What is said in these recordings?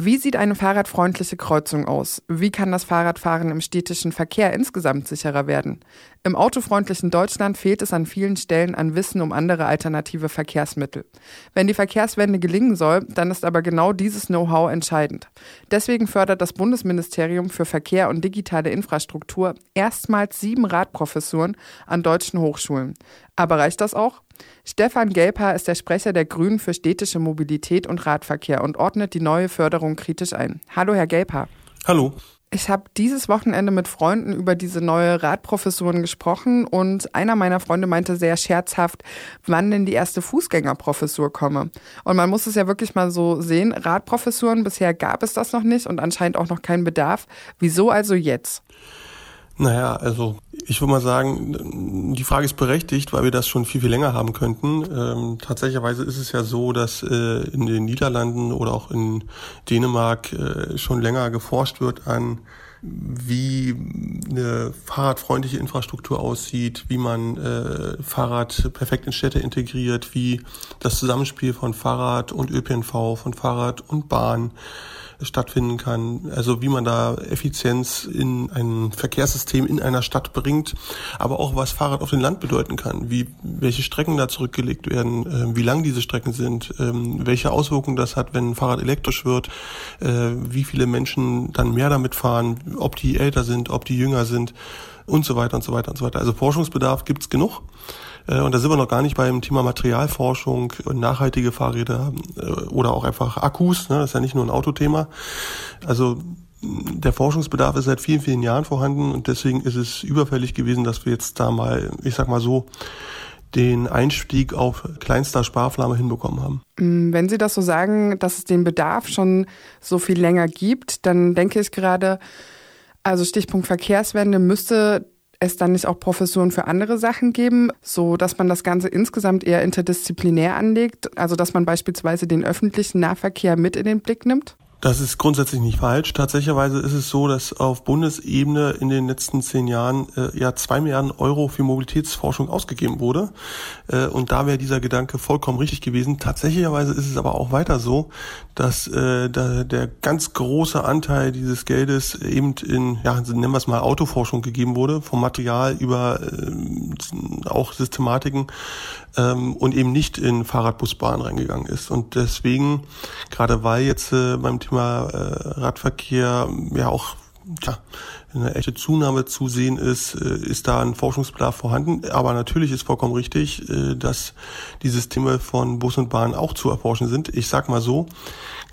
Wie sieht eine fahrradfreundliche Kreuzung aus? Wie kann das Fahrradfahren im städtischen Verkehr insgesamt sicherer werden? Im autofreundlichen Deutschland fehlt es an vielen Stellen an Wissen um andere alternative Verkehrsmittel. Wenn die Verkehrswende gelingen soll, dann ist aber genau dieses Know-how entscheidend. Deswegen fördert das Bundesministerium für Verkehr und digitale Infrastruktur erstmals sieben Radprofessuren an deutschen Hochschulen. Aber reicht das auch? Stefan Gelper ist der Sprecher der Grünen für städtische Mobilität und Radverkehr und ordnet die neue Förderung kritisch ein. Hallo, Herr Gelper. Hallo. Ich habe dieses Wochenende mit Freunden über diese neue Radprofessuren gesprochen und einer meiner Freunde meinte sehr scherzhaft, wann denn die erste Fußgängerprofessur komme. Und man muss es ja wirklich mal so sehen, Radprofessuren, bisher gab es das noch nicht und anscheinend auch noch keinen Bedarf. Wieso also jetzt? Naja, also ich würde mal sagen, die Frage ist berechtigt, weil wir das schon viel, viel länger haben könnten. Ähm, tatsächlicherweise ist es ja so, dass äh, in den Niederlanden oder auch in Dänemark äh, schon länger geforscht wird an wie eine fahrradfreundliche Infrastruktur aussieht, wie man äh, Fahrrad perfekt in Städte integriert, wie das Zusammenspiel von Fahrrad und ÖPNV, von Fahrrad und Bahn stattfinden kann. Also wie man da Effizienz in ein Verkehrssystem in einer Stadt bringt, aber auch was Fahrrad auf dem Land bedeuten kann, wie welche Strecken da zurückgelegt werden, äh, wie lang diese Strecken sind, äh, welche Auswirkungen das hat, wenn ein Fahrrad elektrisch wird, äh, wie viele Menschen dann mehr damit fahren, ob die älter sind, ob die jünger sind und so weiter und so weiter und so weiter. Also Forschungsbedarf gibt's genug. Äh, und da sind wir noch gar nicht beim Thema Materialforschung und nachhaltige Fahrräder äh, oder auch einfach Akkus. Ne? Das ist ja nicht nur ein Autothema. Also der Forschungsbedarf ist seit vielen, vielen Jahren vorhanden und deswegen ist es überfällig gewesen, dass wir jetzt da mal, ich sag mal so, den Einstieg auf kleinster Sparflamme hinbekommen haben. Mm, wenn Sie das so sagen, dass es den Bedarf schon so viel länger gibt, dann denke ich gerade, also Stichpunkt Verkehrswende müsste es dann nicht auch Professuren für andere Sachen geben, so dass man das Ganze insgesamt eher interdisziplinär anlegt, also dass man beispielsweise den öffentlichen Nahverkehr mit in den Blick nimmt? Das ist grundsätzlich nicht falsch. Tatsächlicherweise ist es so, dass auf Bundesebene in den letzten zehn Jahren äh, ja zwei Milliarden Euro für Mobilitätsforschung ausgegeben wurde. Äh, und da wäre dieser Gedanke vollkommen richtig gewesen. Tatsächlicherweise ist es aber auch weiter so, dass äh, da der ganz große Anteil dieses Geldes eben in, ja, nennen wir es mal Autoforschung gegeben wurde, vom Material über äh, auch Systematiken ähm, und eben nicht in Fahrradbusbahn reingegangen ist. Und deswegen, gerade weil jetzt äh, beim Thema äh, Radverkehr ja auch ja, eine echte Zunahme zu sehen ist, äh, ist da ein Forschungsbedarf vorhanden. Aber natürlich ist vollkommen richtig, äh, dass die Systeme von Bus und Bahn auch zu erforschen sind. Ich sag mal so,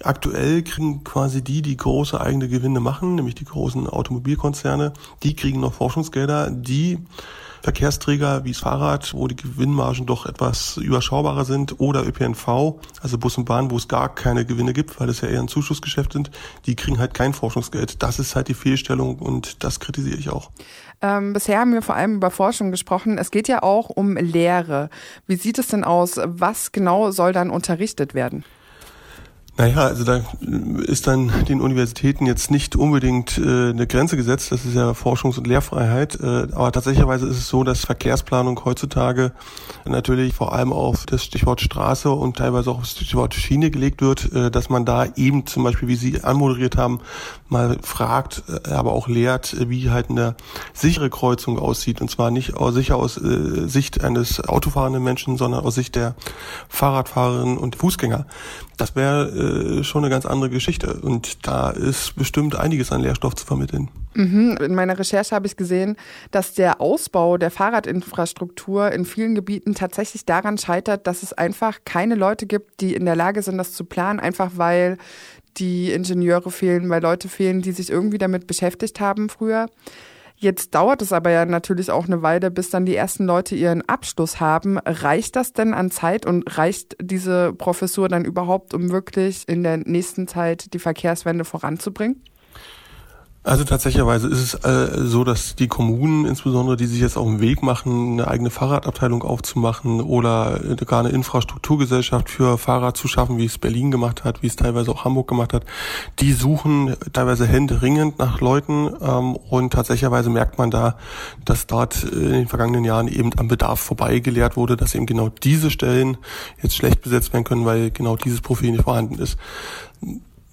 aktuell kriegen quasi die, die große eigene Gewinne machen, nämlich die großen Automobilkonzerne, die kriegen noch Forschungsgelder, die Verkehrsträger wie das Fahrrad, wo die Gewinnmargen doch etwas überschaubarer sind, oder ÖPNV, also Bus und Bahn, wo es gar keine Gewinne gibt, weil es ja eher ein Zuschussgeschäft sind, die kriegen halt kein Forschungsgeld. Das ist halt die Fehlstellung und das kritisiere ich auch. Ähm, bisher haben wir vor allem über Forschung gesprochen. Es geht ja auch um Lehre. Wie sieht es denn aus? Was genau soll dann unterrichtet werden? Naja, also da ist dann den Universitäten jetzt nicht unbedingt äh, eine Grenze gesetzt, das ist ja Forschungs- und Lehrfreiheit, äh, aber tatsächlicherweise ist es so, dass Verkehrsplanung heutzutage natürlich vor allem auf das Stichwort Straße und teilweise auch auf das Stichwort Schiene gelegt wird, äh, dass man da eben zum Beispiel, wie Sie anmoderiert haben, mal fragt, äh, aber auch lehrt, wie halt eine sichere Kreuzung aussieht. Und zwar nicht sicher aus äh, Sicht eines autofahrenden Menschen, sondern aus Sicht der Fahrradfahrerinnen und Fußgänger. Das wäre äh, schon eine ganz andere Geschichte. Und da ist bestimmt einiges an Lehrstoff zu vermitteln. Mhm. In meiner Recherche habe ich gesehen, dass der Ausbau der Fahrradinfrastruktur in vielen Gebieten tatsächlich daran scheitert, dass es einfach keine Leute gibt, die in der Lage sind, das zu planen, einfach weil die Ingenieure fehlen, weil Leute fehlen, die sich irgendwie damit beschäftigt haben früher. Jetzt dauert es aber ja natürlich auch eine Weile, bis dann die ersten Leute ihren Abschluss haben. Reicht das denn an Zeit und reicht diese Professur dann überhaupt, um wirklich in der nächsten Zeit die Verkehrswende voranzubringen? Also tatsächlicherweise ist es äh, so, dass die Kommunen insbesondere, die sich jetzt auf den Weg machen, eine eigene Fahrradabteilung aufzumachen oder gar eine Infrastrukturgesellschaft für Fahrrad zu schaffen, wie es Berlin gemacht hat, wie es teilweise auch Hamburg gemacht hat, die suchen teilweise händeringend nach Leuten ähm, und tatsächlicherweise merkt man da, dass dort in den vergangenen Jahren eben am Bedarf vorbeigelehrt wurde, dass eben genau diese Stellen jetzt schlecht besetzt werden können, weil genau dieses Profil nicht vorhanden ist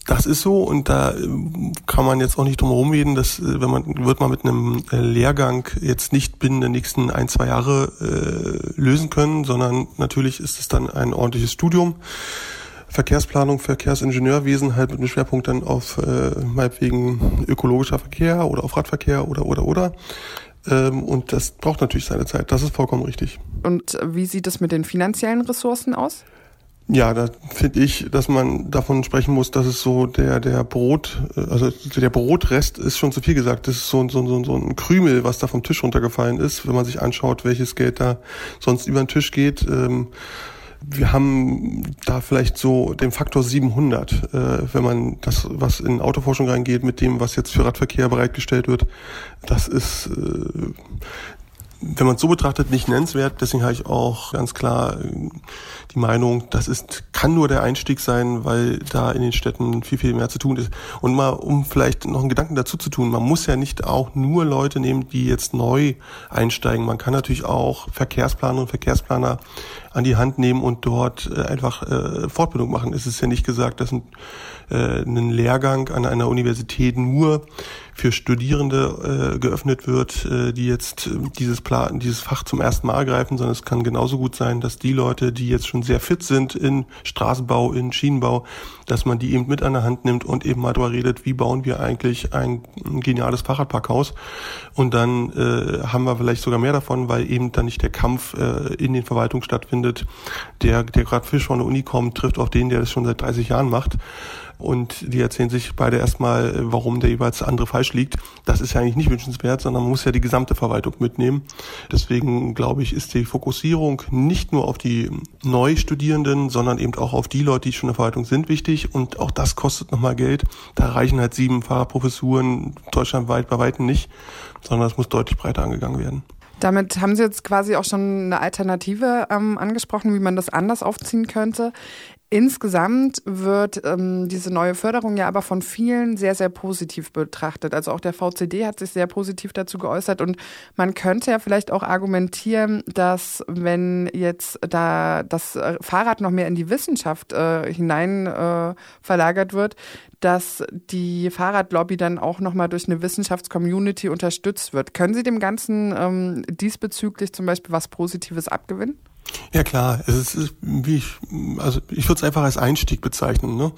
das ist so und da ähm, kann man jetzt auch nicht drum herum reden, dass äh, wenn man wird man mit einem äh, Lehrgang jetzt nicht binnen der nächsten ein, zwei Jahre äh, lösen können, sondern natürlich ist es dann ein ordentliches Studium. Verkehrsplanung, Verkehrsingenieurwesen halt mit einem Schwerpunkt dann auf äh, meinetwegen ökologischer Verkehr oder auf Radverkehr oder oder oder. Ähm, und das braucht natürlich seine Zeit. Das ist vollkommen richtig. Und wie sieht es mit den finanziellen Ressourcen aus? Ja, da finde ich, dass man davon sprechen muss, dass es so der der Brot, also der Brotrest ist schon zu viel gesagt. Das ist so, so, so, so ein Krümel, was da vom Tisch runtergefallen ist, wenn man sich anschaut, welches Geld da sonst über den Tisch geht. Ähm, wir haben da vielleicht so den Faktor 700, äh, wenn man das, was in Autoforschung reingeht, mit dem, was jetzt für Radverkehr bereitgestellt wird. Das ist äh, wenn man es so betrachtet, nicht nennenswert. Deswegen habe ich auch ganz klar äh, die Meinung, das ist, kann nur der Einstieg sein, weil da in den Städten viel, viel mehr zu tun ist. Und mal, um vielleicht noch einen Gedanken dazu zu tun, man muss ja nicht auch nur Leute nehmen, die jetzt neu einsteigen. Man kann natürlich auch Verkehrsplaner und Verkehrsplaner an die Hand nehmen und dort äh, einfach äh, Fortbildung machen. Es ist ja nicht gesagt, dass ein, ein Lehrgang an einer Universität nur für Studierende äh, geöffnet wird, äh, die jetzt äh, dieses, Plan, dieses Fach zum ersten Mal ergreifen, sondern es kann genauso gut sein, dass die Leute, die jetzt schon sehr fit sind in Straßenbau, in Schienenbau, dass man die eben mit an der Hand nimmt und eben mal darüber redet, wie bauen wir eigentlich ein, geniales Fahrradparkhaus. Und dann äh, haben wir vielleicht sogar mehr davon, weil eben dann nicht der Kampf äh, in den Verwaltungen stattfindet. Der, der gerade frisch von der Uni kommt, trifft auch den, der das schon seit 30 Jahren macht und die erzählen sich beide erstmal, warum der jeweils andere falsch liegt. Das ist ja eigentlich nicht wünschenswert, sondern man muss ja die gesamte Verwaltung mitnehmen. Deswegen glaube ich, ist die Fokussierung nicht nur auf die Neustudierenden, sondern eben auch auf die Leute, die schon in der Verwaltung sind, wichtig. Und auch das kostet nochmal Geld. Da reichen halt sieben Fahrerprofessuren deutschlandweit bei weitem nicht, sondern es muss deutlich breiter angegangen werden. Damit haben Sie jetzt quasi auch schon eine Alternative ähm, angesprochen, wie man das anders aufziehen könnte. Insgesamt wird ähm, diese neue Förderung ja aber von vielen sehr, sehr positiv betrachtet. Also auch der VCD hat sich sehr positiv dazu geäußert und man könnte ja vielleicht auch argumentieren, dass wenn jetzt da das Fahrrad noch mehr in die Wissenschaft äh, hinein äh, verlagert wird, dass die Fahrradlobby dann auch nochmal durch eine Wissenschaftscommunity unterstützt wird. Können Sie dem Ganzen ähm, diesbezüglich zum Beispiel was Positives abgewinnen? Ja klar, es ist wie ich, also ich würde es einfach als Einstieg bezeichnen. Ne?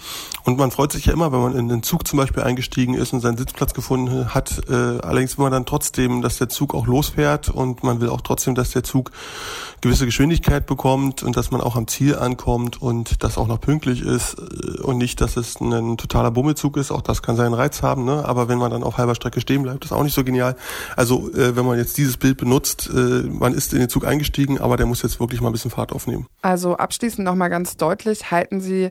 Und man freut sich ja immer, wenn man in den Zug zum Beispiel eingestiegen ist und seinen Sitzplatz gefunden hat. Äh, allerdings will man dann trotzdem, dass der Zug auch losfährt und man will auch trotzdem, dass der Zug gewisse Geschwindigkeit bekommt und dass man auch am Ziel ankommt und das auch noch pünktlich ist äh, und nicht, dass es ein totaler Bummelzug ist. Auch das kann seinen Reiz haben, ne? aber wenn man dann auf halber Strecke stehen bleibt, ist auch nicht so genial. Also äh, wenn man jetzt dieses Bild benutzt, äh, man ist in den Zug eingestiegen, aber der muss jetzt wirklich mal ein bisschen Fahrt aufnehmen. Also abschließend nochmal ganz deutlich, halten Sie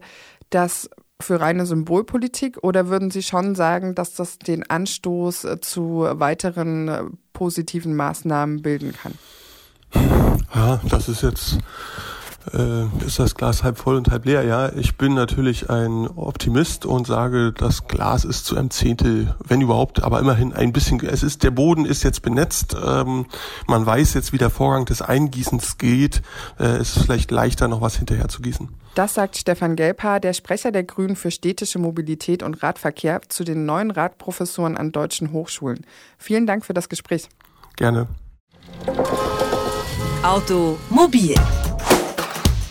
das für reine Symbolpolitik oder würden Sie schon sagen, dass das den Anstoß äh, zu weiteren äh, positiven Maßnahmen bilden kann? Ja, das ist jetzt äh, ist das Glas halb voll und halb leer. Ja, ich bin natürlich ein Optimist und sage, das Glas ist zu einem Zehntel, wenn überhaupt, aber immerhin ein bisschen. Es ist der Boden ist jetzt benetzt. Ähm, man weiß jetzt, wie der Vorgang des Eingießens geht. Äh, es ist vielleicht leichter, noch was hinterher zu gießen. Das sagt Stefan Gelbhaar, der Sprecher der Grünen für städtische Mobilität und Radverkehr zu den neuen Radprofessuren an deutschen Hochschulen. Vielen Dank für das Gespräch. Gerne. Automobil